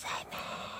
ざいます